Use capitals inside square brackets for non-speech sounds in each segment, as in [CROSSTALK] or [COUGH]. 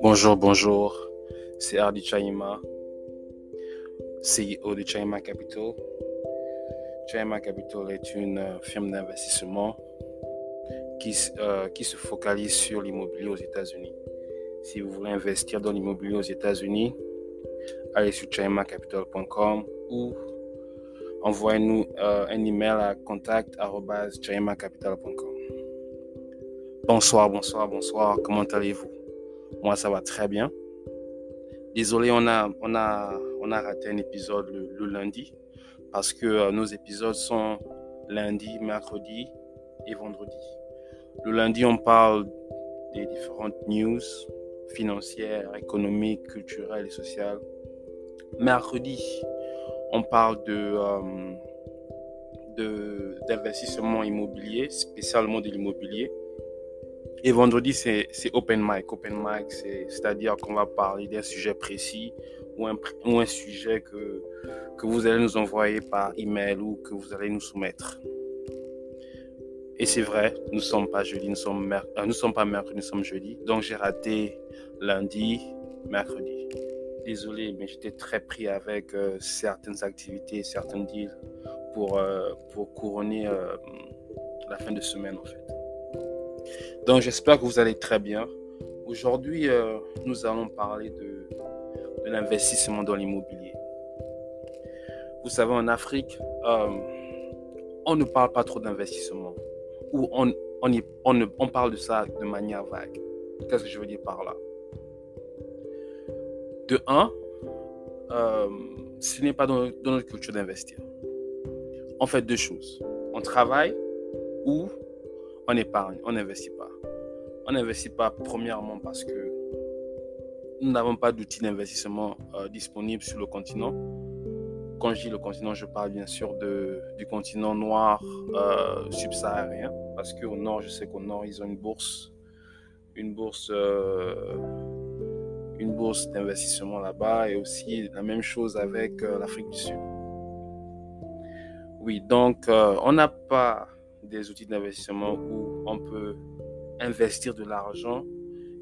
Bonjour, bonjour. C'est Hardy Chaima, CEO de Chaima Capital. Chaima Capital est une euh, firme d'investissement qui, euh, qui se focalise sur l'immobilier aux États-Unis. Si vous voulez investir dans l'immobilier aux États-Unis, allez sur chaimacapital.com ou envoyez-nous euh, un email à contact.chaimacapital.com. Bonsoir, bonsoir, bonsoir. Comment allez-vous? Moi, ça va très bien. Désolé, on a, on raté un épisode le, lundi parce que euh, nos épisodes sont lundi, mercredi et vendredi. Le lundi, on parle des différentes news financières, économiques, culturelles et sociales. Mercredi, on parle de, euh, d'investissement immobilier, spécialement de l'immobilier. Et vendredi, c'est open mic. Open mic, c'est-à-dire qu'on va parler d'un sujet précis ou un, ou un sujet que, que vous allez nous envoyer par email ou que vous allez nous soumettre. Et c'est vrai, nous ne sommes pas jeudi, nous sommes, euh, nous sommes pas mercredi, nous sommes jeudi. Donc j'ai raté lundi, mercredi. Désolé, mais j'étais très pris avec euh, certaines activités, certains deals pour, euh, pour couronner la fin de semaine en fait. Donc j'espère que vous allez très bien. Aujourd'hui, euh, nous allons parler de, de l'investissement dans l'immobilier. Vous savez, en Afrique, euh, on ne parle pas trop d'investissement. Ou on, on, on, on, parle de ça de manière vague. Qu'est-ce que je veux dire par là? De un, euh, ce n'est pas dans, dans notre culture d'investir. On fait deux choses. On travaille ou on épargne, on n'investit pas. On n'investit pas premièrement parce que nous n'avons pas d'outils d'investissement euh, disponibles sur le continent. Quand je dis le continent, je parle bien sûr de, du continent noir euh, subsaharien, parce qu'au nord, je sais qu'au nord, ils ont une bourse, une bourse, euh, une bourse d'investissement là-bas, et aussi la même chose avec l'Afrique du Sud. Oui, donc on n'a pas des outils d'investissement où on peut investir de l'argent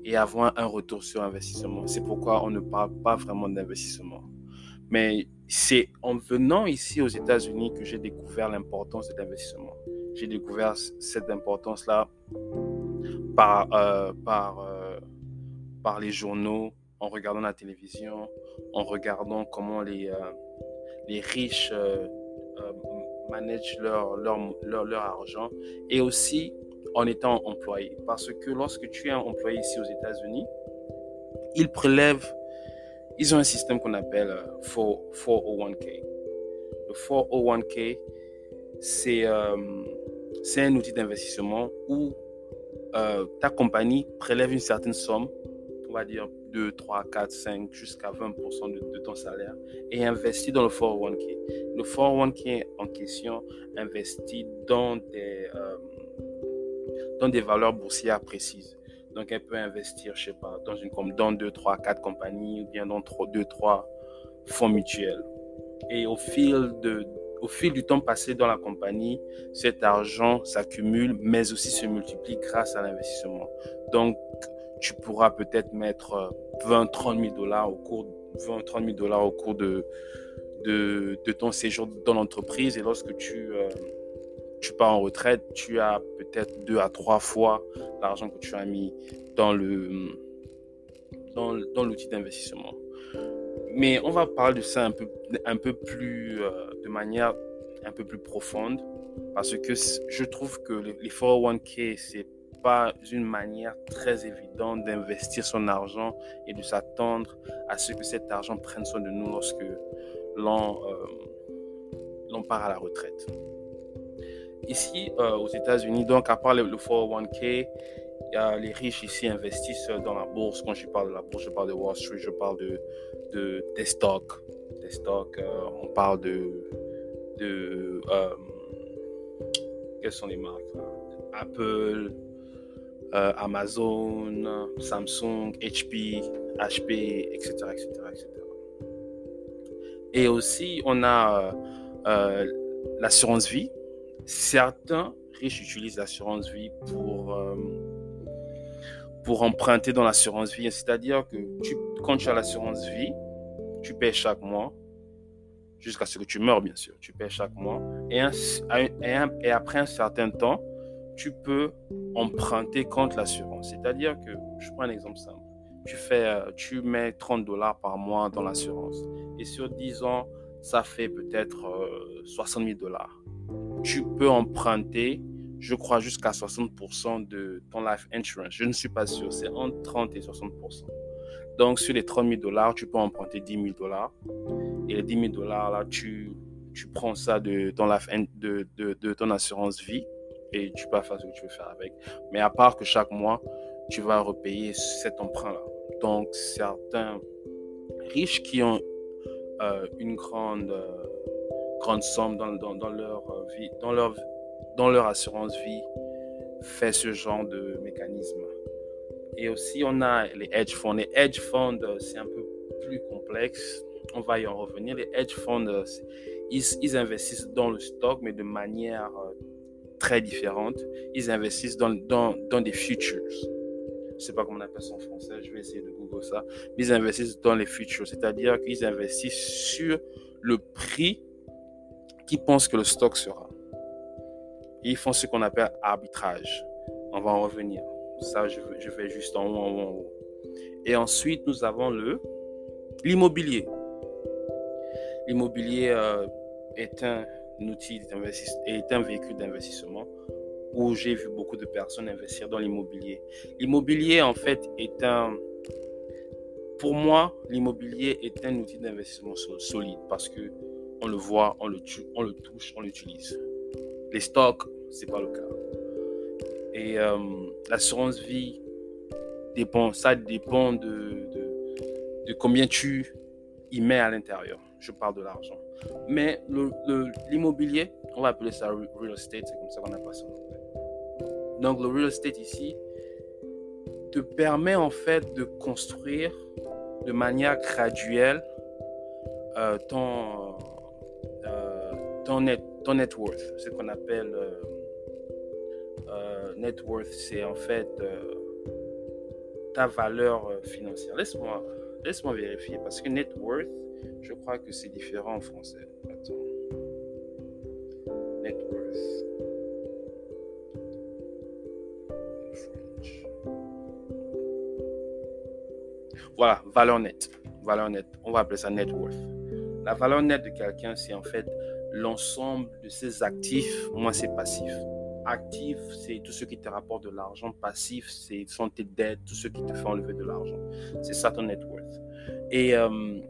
et avoir un retour sur investissement. C'est pourquoi on ne parle pas vraiment d'investissement. Mais c'est en venant ici aux États-Unis que j'ai découvert l'importance de l'investissement. J'ai découvert cette importance-là par, euh, par, euh, par les journaux, en regardant la télévision, en regardant comment les, euh, les riches managent leur, leur, leur, leur, argent et aussi en étant employé. Parce que lorsque tu es employé ici aux États-Unis, ils prélèvent, ils ont un système qu'on appelle 401k. Le 401k, c'est euh, un outil d'investissement où euh, ta compagnie prélève une certaine somme, dire 2, 3, 4, 5, jusqu'à 20% de, ton salaire et investit dans le 401k. Le 401k en question investit dans des, euh, dans des valeurs boursières précises. Donc, elle peut investir, je sais pas, dans, une, dans 2, 3, 4 compagnies ou bien dans 2, 3 fonds mutuels. Et au fil, au fil du temps passé dans la compagnie, cet argent s'accumule, mais aussi se multiplie grâce à l'investissement. Donc, tu pourras peut-être mettre 20, 30 000 dollars au cours, 20, 30 000 dollars au cours de, de, de ton séjour dans l'entreprise. Et lorsque tu, euh, tu pars en retraite, tu as peut-être deux à trois fois l'argent que tu as mis dans le dans, dans l'outil d'investissement. Mais on va parler de ça un peu, un peu plus, euh, de manière un peu plus profonde, parce que je trouve que les 401k, c'est pas une manière très évidente d'investir son argent et de s'attendre à ce que cet argent prenne soin de nous lorsque l'on euh, part à la retraite. Ici, euh, aux États-Unis, donc à part le, 401k, il y a les riches ici investissent dans la bourse. Quand je parle de la bourse, je parle de Wall Street, je parle de, de des stocks. Des stocks, euh, on parle de. de euh, quelles sont les marques Apple, euh, Amazon, Samsung, HP, HP, etc., etc., etc. Et aussi, on a euh, l'assurance vie Certains riches utilisent l'assurance vie pour, euh, pour emprunter dans l'assurance vie. C'est-à-dire que tu, quand tu as l'assurance vie, tu paies chaque mois, jusqu'à ce que tu meurs, bien sûr. Tu paies chaque mois. Et, après un certain temps, tu peux emprunter contre l'assurance. C'est-à-dire que, je prends un exemple simple. Tu, fais, euh, tu mets 30 dollars par mois dans l'assurance. Et sur 10 ans, ça fait peut-être 60 euh, 000 dollars. Tu peux emprunter je crois, jusqu'à 60% de ton life insurance. Je ne suis pas sûr, c'est entre 30 et 60%. Donc, sur les 30 000 dollars, tu peux emprunter 10 000 dollars. Et les 10 000 dollars, là, tu, tu prends ça de de, de ton assurance vie tu peux faire ce que tu veux faire avec. Mais à part que chaque mois, tu vas repayer cet emprunt-là. Donc, certains riches qui ont euh, une grande, euh, grande somme dans, dans, dans leur vie, dans leur dans leur assurance vie fait ce genre de mécanisme. Et aussi, on a les hedge funds. Les hedge funds, euh, c'est un peu plus complexe. On va y en revenir. Les hedge funds, euh, ils, investissent dans le stock, mais de manière euh, très différente. Ils investissent dans, dans, dans des futures. Je sais pas comment on appelle ça en français, je vais essayer de Google ça. Mais ils investissent dans les futures, c'est-à-dire qu'ils investissent sur le prix qu'ils pensent que le stock sera ils font ce qu'on appelle arbitrage. On va en revenir. Ça, je, je vais juste en haut, en haut, en haut. Et ensuite, nous avons le l'immobilier. L'immobilier euh, est un outil d'investissement, est un véhicule d'investissement où j'ai vu beaucoup de personnes investir dans l'immobilier. L'immobilier, en fait, est un... Pour moi, l'immobilier est un outil d'investissement solide parce que on le voit, on le, on le touche, on l'utilise. Les stocks, c'est pas le cas. Et euh, l'assurance vie dépend, ça dépend de, de, combien tu y mets à l'intérieur. Je parle de l'argent. Mais l'immobilier, on va appeler ça real estate, c'est comme ça qu'on appelle ça Donc le real estate ici te permet en fait de construire de manière graduelle euh, ton, euh, ton, net, ton net worth, ce qu'on appelle net worth, c'est en fait euh, ta valeur euh, financière. Laisse-moi laisse vérifier parce que net worth, je crois que c'est différent en français. Attends. Net worth. Voilà, valeur nette. Valeur nette. On va appeler ça net worth. La valeur nette de quelqu'un, c'est en fait l'ensemble de ses actifs moins ses passifs. Actif, c'est tout ce qui te rapporte de l'argent. Passif, c'est sont tes dettes, tout ce qui te fait enlever de l'argent. C'est ça ton net worth. Et euh,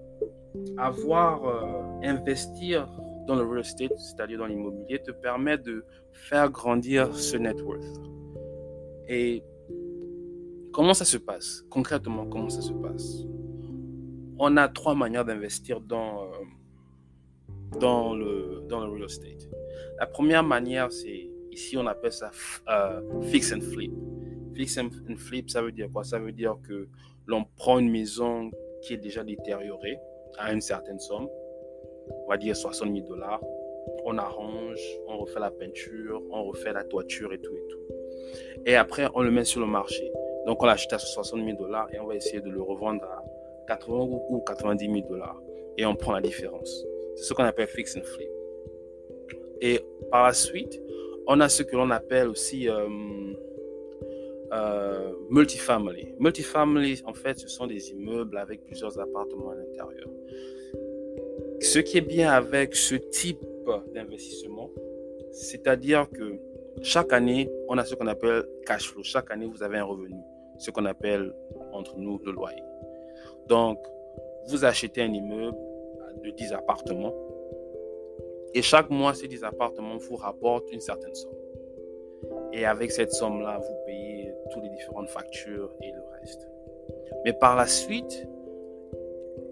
avoir, euh, investir dans le real estate, c'est-à-dire dans l'immobilier, te permet de faire grandir ce net worth. Et comment ça se passe? Concrètement, comment ça se passe? On a trois manières d'investir dans, euh, dans, le, dans le real estate. La première manière, c'est Ici, on appelle ça euh, fix and flip. Fix and flip, ça veut dire quoi? Ça veut dire que l'on prend une maison qui est déjà détériorée à une certaine somme, on va dire 60 000 dollars. On arrange, on refait la peinture, on refait la toiture et tout et tout. Et après, on le met sur le marché. Donc, on l'achète à 60 000 dollars et on va essayer de le revendre à 80 ou 90 000 dollars. Et on prend la différence. C'est ce qu'on appelle fix and flip. Et par la suite, on a ce que l'on appelle aussi euh, euh, multifamily. Multifamily, en fait, ce sont des immeubles avec plusieurs appartements à l'intérieur. Ce qui est bien avec ce type d'investissement, c'est-à-dire que chaque année, on a ce qu'on appelle cash flow. Chaque année, vous avez un revenu, ce qu'on appelle entre nous le loyer. Donc, vous achetez un immeuble de 10 appartements et chaque mois, ces 10 appartements vous rapportent une certaine somme. Et avec cette somme-là, vous payez toutes les différentes factures et le reste. Mais par la suite,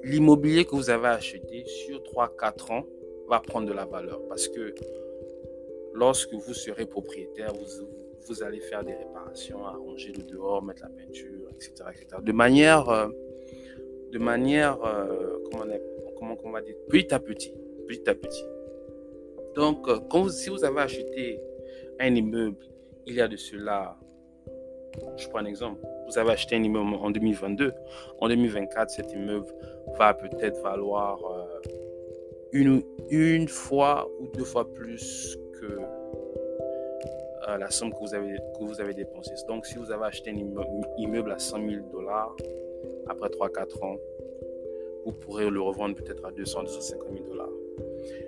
l'immobilier que vous avez acheté sur 3-4 ans va prendre de la valeur parce que lorsque vous serez propriétaire, vous, allez faire des réparations, arranger le dehors, mettre la peinture, etc. etc. de manière, euh, de manière euh, comment, on, comment on va dire, petit à petit. Petit à petit. Donc, euh, si vous avez acheté un immeuble il y a de cela, je prends un exemple, vous avez acheté un immeuble en 2022. En 2024, cet immeuble va peut-être valoir euh, une, une fois ou deux fois plus que euh, la somme que vous avez, que vous avez dépensée. Donc, si vous avez acheté un immeuble à 100 000 dollars, après 3-4 ans, vous pourrez le revendre peut-être à 200, 250 000 dollars.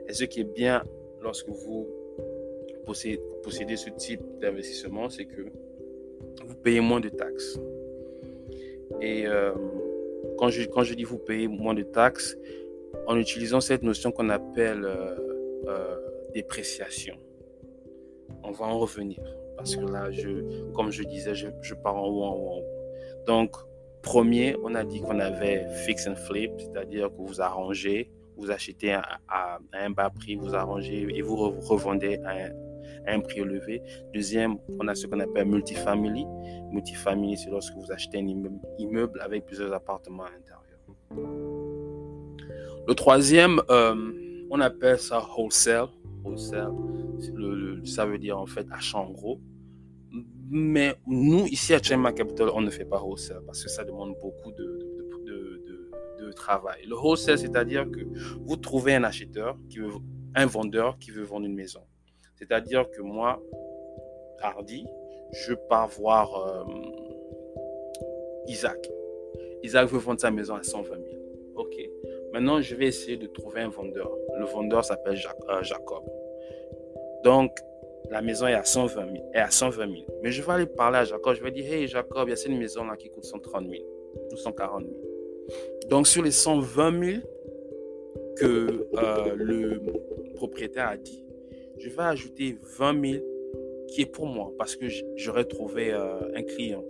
Et ce qui est bien lorsque vous possédez, ce type d'investissement, c'est que vous payez moins de taxes. Et euh, quand, je, quand je dis vous payez moins de taxes, en utilisant cette notion qu'on appelle euh, euh, dépréciation, on va en revenir. Parce que là, je, comme je disais, je, je pars en haut, en haut. Donc, premier, on a dit qu'on avait fix and flip, c'est-à-dire que vous arrangez, vous achetez à, un bas prix, vous arrangez et vous revendez à un, prix élevé. Deuxième, on a ce qu'on appelle multifamily. Multifamily, c'est lorsque vous achetez un immeuble avec plusieurs appartements à l'intérieur. Le troisième, euh, on appelle ça wholesale. Wholesale, ça veut dire en fait achat en gros. Mais nous, ici à Chema Capital, on ne fait pas wholesale parce que ça demande beaucoup de, de, travail. Le wholesale, c'est-à-dire que vous trouvez un acheteur, qui veut, un vendeur qui veut vendre une maison. C'est-à-dire que moi, Hardy, je pars voir euh, Isaac. Isaac veut vendre sa maison à 120 000. OK. Maintenant, je vais essayer de trouver un vendeur. Le vendeur s'appelle euh, Jacob. Donc, la maison est à 120 000. Est à 120 000. Mais je vais aller parler à Jacob. Je vais dire, hey Jacob, il y a cette maison-là qui coûte 130 000 ou 140 000. Donc sur les 120 000 que euh, le propriétaire a dit, je vais ajouter 20 000 qui est pour moi parce que j'aurais trouvé euh, un client.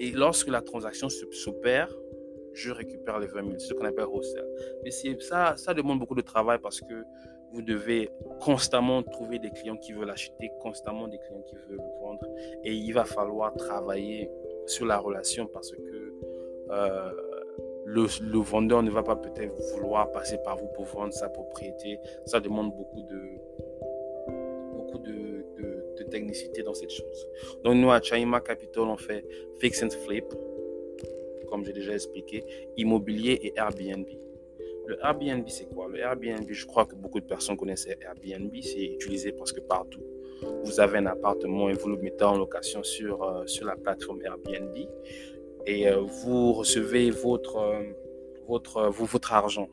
Et lorsque la transaction s'opère, je récupère les 20 000, ce qu'on appelle wholesale. Mais ça, ça demande beaucoup de travail parce que vous devez constamment trouver des clients qui veulent acheter, constamment des clients qui veulent vendre. Et il va falloir travailler sur la relation parce que euh, le, vendeur ne va pas peut-être vouloir passer par vous pour vendre sa propriété. Ça demande beaucoup de, beaucoup de, de, technicité dans cette chose. Donc nous, à Chaima Capital, on fait fix and flip, comme j'ai déjà expliqué, immobilier et Airbnb. Le Airbnb, c'est quoi? Le Airbnb, je crois que beaucoup de personnes connaissent Airbnb. C'est utilisé presque partout. Vous avez un appartement et vous le mettez en location sur, euh, sur la plateforme Airbnb et euh, vous recevez votre, euh, votre, votre argent.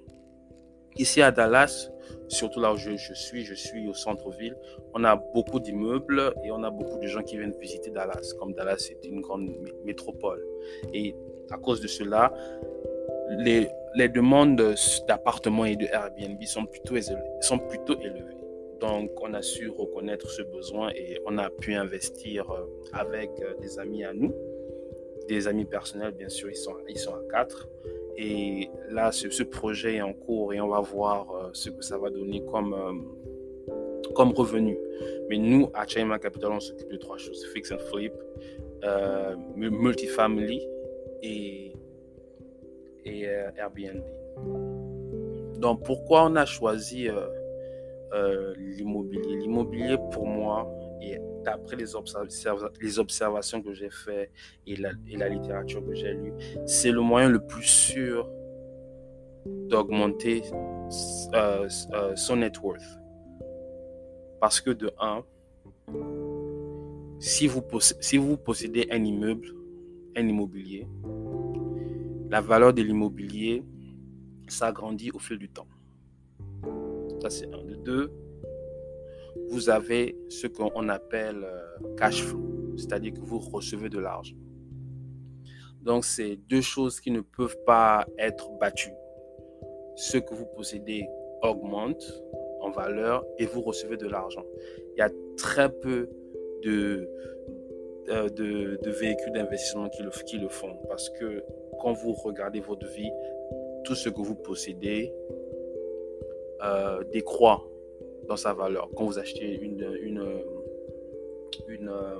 Ici à Dallas, surtout là où je, suis, je suis au centre-ville, on a beaucoup d'immeubles et on a beaucoup de gens qui viennent visiter Dallas. Comme Dallas est une grande métropole. Et à cause de cela, les, les demandes d'appartements et de Airbnb sont plutôt, sont plutôt élevées. Donc, on a su reconnaître ce besoin et on a pu investir euh, avec euh, des amis à nous, des amis personnels, bien sûr, ils sont, ils sont à quatre. Et là, ce, projet est en cours et on va voir euh, ce que ça va donner comme, comme revenu. Mais nous, à Chaima Capital, on s'occupe de trois choses fix and flip, multifamily et et euh, Airbnb. Donc pourquoi on a choisi euh, euh, l'immobilier? L'immobilier pour moi, et d'après les, observations que j'ai faites et la, littérature que j'ai lue, c'est le moyen le plus sûr d'augmenter son net worth. Parce que de un, si vous, si vous possédez un immeuble, un immobilier, la valeur de l'immobilier s'agrandit au fil du temps. Ça, c'est un. De deux, vous avez ce qu'on appelle euh, cash flow, c'est-à-dire que vous recevez de l'argent. Donc, c'est deux choses qui ne peuvent pas être battues. Ce que vous possédez augmente en valeur et vous recevez de l'argent. Il y a très peu de, euh, de, véhicules d'investissement qui le, font parce que quand vous regardez votre vie, tout ce que vous possédez euh, décroît dans sa valeur. Quand vous achetez une, une, une euh,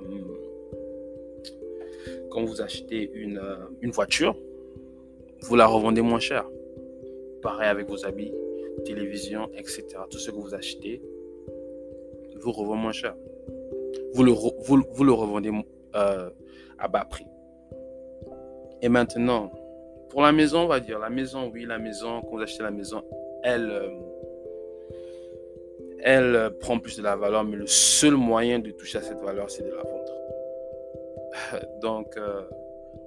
quand vous achetez une, euh, une voiture, vous la revendez moins cher. Pareil avec vos habits, télévision, etc. Tout ce que vous achetez, vous revendez moins cher. Vous le, vous, vous le revendez à bas prix. Et maintenant, pour la maison, on va dire, la maison, oui, la maison, quand vous achetez la maison, elle, euh, elle prend plus de la valeur, mais le seul moyen de toucher à cette valeur, c'est de la vendre. [LAUGHS] Donc, euh,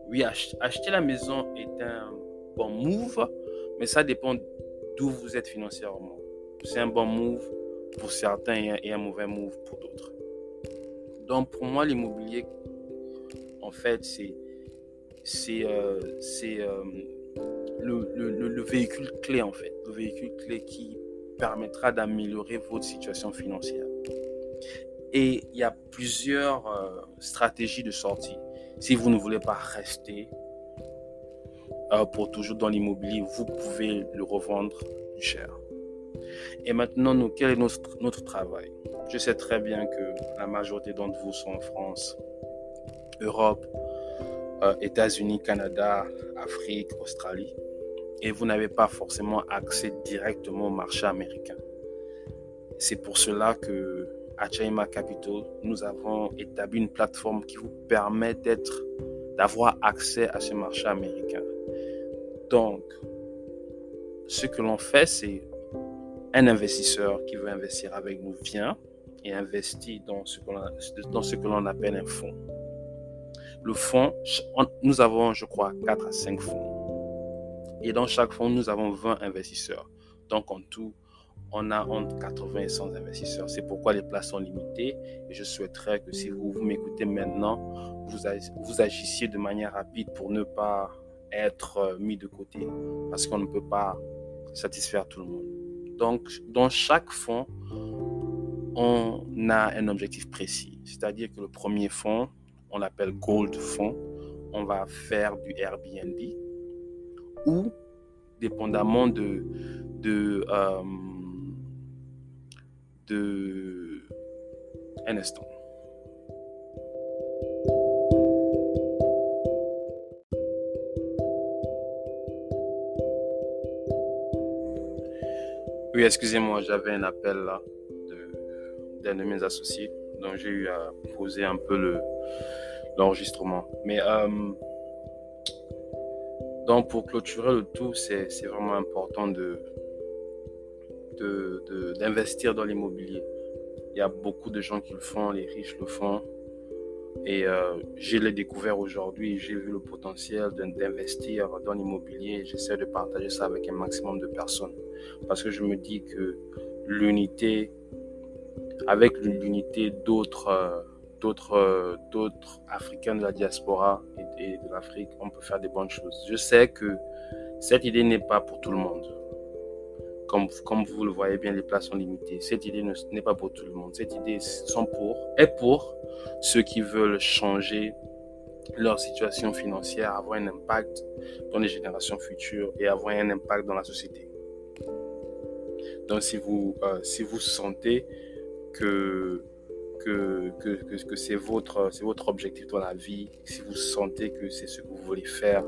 oui, acheter la maison est un bon move, mais ça dépend d'où vous êtes financièrement. C'est un bon move pour certains et un mauvais move pour d'autres. Donc, pour moi, l'immobilier, en fait, c'est c'est euh, euh, le, le, le, véhicule clé, en fait. Le véhicule clé qui permettra d'améliorer votre situation financière. Et il y a plusieurs euh, stratégies de sortie. Si vous ne voulez pas rester euh, pour toujours dans l'immobilier, vous pouvez le revendre plus cher. Et maintenant, nous, quel est notre, travail? Je sais très bien que la majorité d'entre vous sont en France, Europe, euh, États-Unis, Canada, Afrique, Australie. Et vous n'avez pas forcément accès directement au marché américain. C'est pour cela que à Chaima Capital, nous avons établi une plateforme qui vous permet d'être, d'avoir accès à ce marché américain. Donc, ce que l'on fait, c'est un investisseur qui veut investir avec nous vient et investit dans ce que l'on appelle un fonds. Le fonds, nous avons, je crois, 4 à 5 fonds. Et dans chaque fonds, nous avons 20 investisseurs. Donc, en tout, on a entre 80 et 100 investisseurs. C'est pourquoi les places sont limitées et je souhaiterais que si vous, m'écoutez maintenant, vous, vous agissiez de manière rapide pour ne pas être euh, mis de côté parce qu'on ne peut pas satisfaire tout le monde. Donc, dans chaque fonds, on a un objectif précis. C'est-à-dire que le premier fonds, on l'appelle Gold Fonds, on va faire du Airbnb ou, dépendamment euh, de un instant. Oui, excusez-moi, j'avais un appel là d'un de, mes associés, donc j'ai eu à poser un peu le l'enregistrement. Mais euh, donc pour clôturer le tout, c'est vraiment important de d'investir dans l'immobilier. Il y a beaucoup de gens qui le font, les riches le font. Et euh, j'ai le découvert aujourd'hui, j'ai vu le potentiel d'investir dans l'immobilier. J'essaie de partager ça avec un maximum de personnes. Parce que je me dis que l'unité, avec l'unité d'autres euh, d'autres euh, d'autres Africains de la diaspora et de l'Afrique, on peut faire des bonnes choses. Je sais que cette idée n'est pas pour tout le monde comme, vous le voyez bien, les places sont limitées. Cette idée n'est pas pour tout le monde. Cette idée sont pour, est pour ceux qui veulent changer leur situation financière, avoir un impact dans les générations futures et avoir un impact dans la société. Donc, si vous, euh, si vous sentez que, que, que, que, c'est votre, votre objectif dans la vie, si vous sentez que c'est ce que vous voulez faire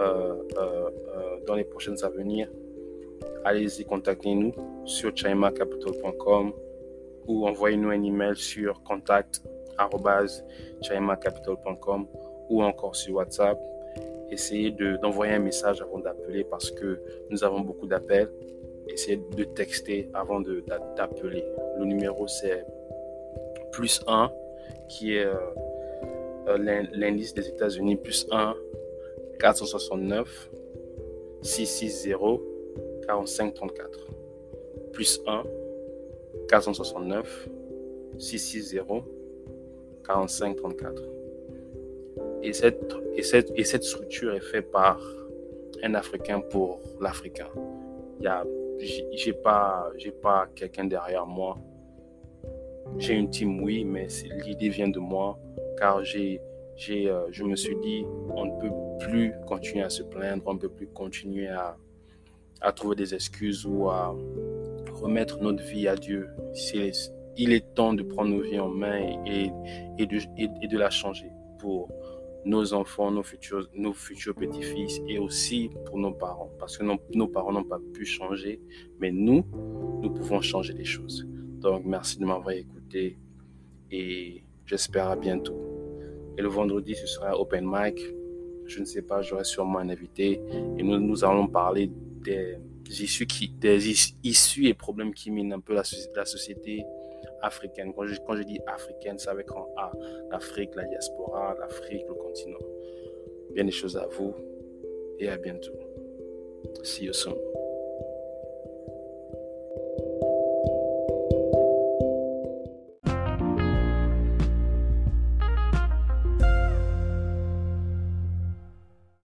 euh, euh, dans les prochaines avenirs, allez-y, contactez-nous sur chaimacapital.com ou envoyez-nous un email sur contact.chaimacapital.com ou encore sur WhatsApp. Essayez d'envoyer un message avant d'appeler parce que nous avons beaucoup d'appels. Essayez de texter avant d'appeler. Le numéro c'est plus 1 qui est euh, euh, l'indice des États-Unis, plus 1 469 660 45 34 plus 1 469 660 45 34. Et cette, et, cette, et cette structure est faite par un Africain pour l'Africain. Je n'ai pas, pas quelqu'un derrière moi. J'ai une team, oui, mais l'idée vient de moi car euh, je me suis dit, on ne peut plus continuer à se plaindre, on ne peut plus continuer à, à trouver des excuses ou à remettre notre vie à Dieu. Il est temps de prendre nos vies en main et, et, de, et, de la changer pour nos enfants, nos futurs, nos futurs petits-fils et aussi pour nos parents. Parce que nos parents n'ont pas pu changer, mais nous, nous pouvons changer les choses. Donc, merci de m'avoir écouté et j'espère à bientôt. Et le vendredi, ce sera open mic. je ne sais pas, j'aurai sûrement un invité et nous, nous allons parler des issues, des issues et problèmes qui minent un peu la, la société africaine. Quand je, quand je dis africaine, c'est avec un A. L'Afrique, la diaspora, l'Afrique, le continent. Bien des choses à vous et à bientôt. See you soon.